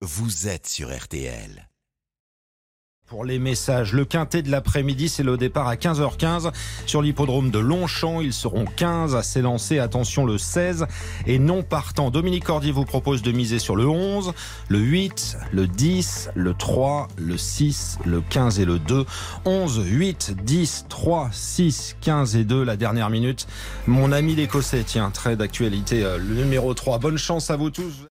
vous êtes sur RTL. Pour les messages, le quintet de l'après-midi, c'est le départ à 15h15 sur l'hippodrome de Longchamp. Ils seront 15 à s'élancer. Attention, le 16 et non partant. Dominique Cordier vous propose de miser sur le 11, le 8, le 10, le 3, le 6, le 15 et le 2. 11, 8, 10, 3, 6, 15 et 2. La dernière minute. Mon ami l'Écossais, tiens, trait d'actualité, euh, le numéro 3. Bonne chance à vous tous.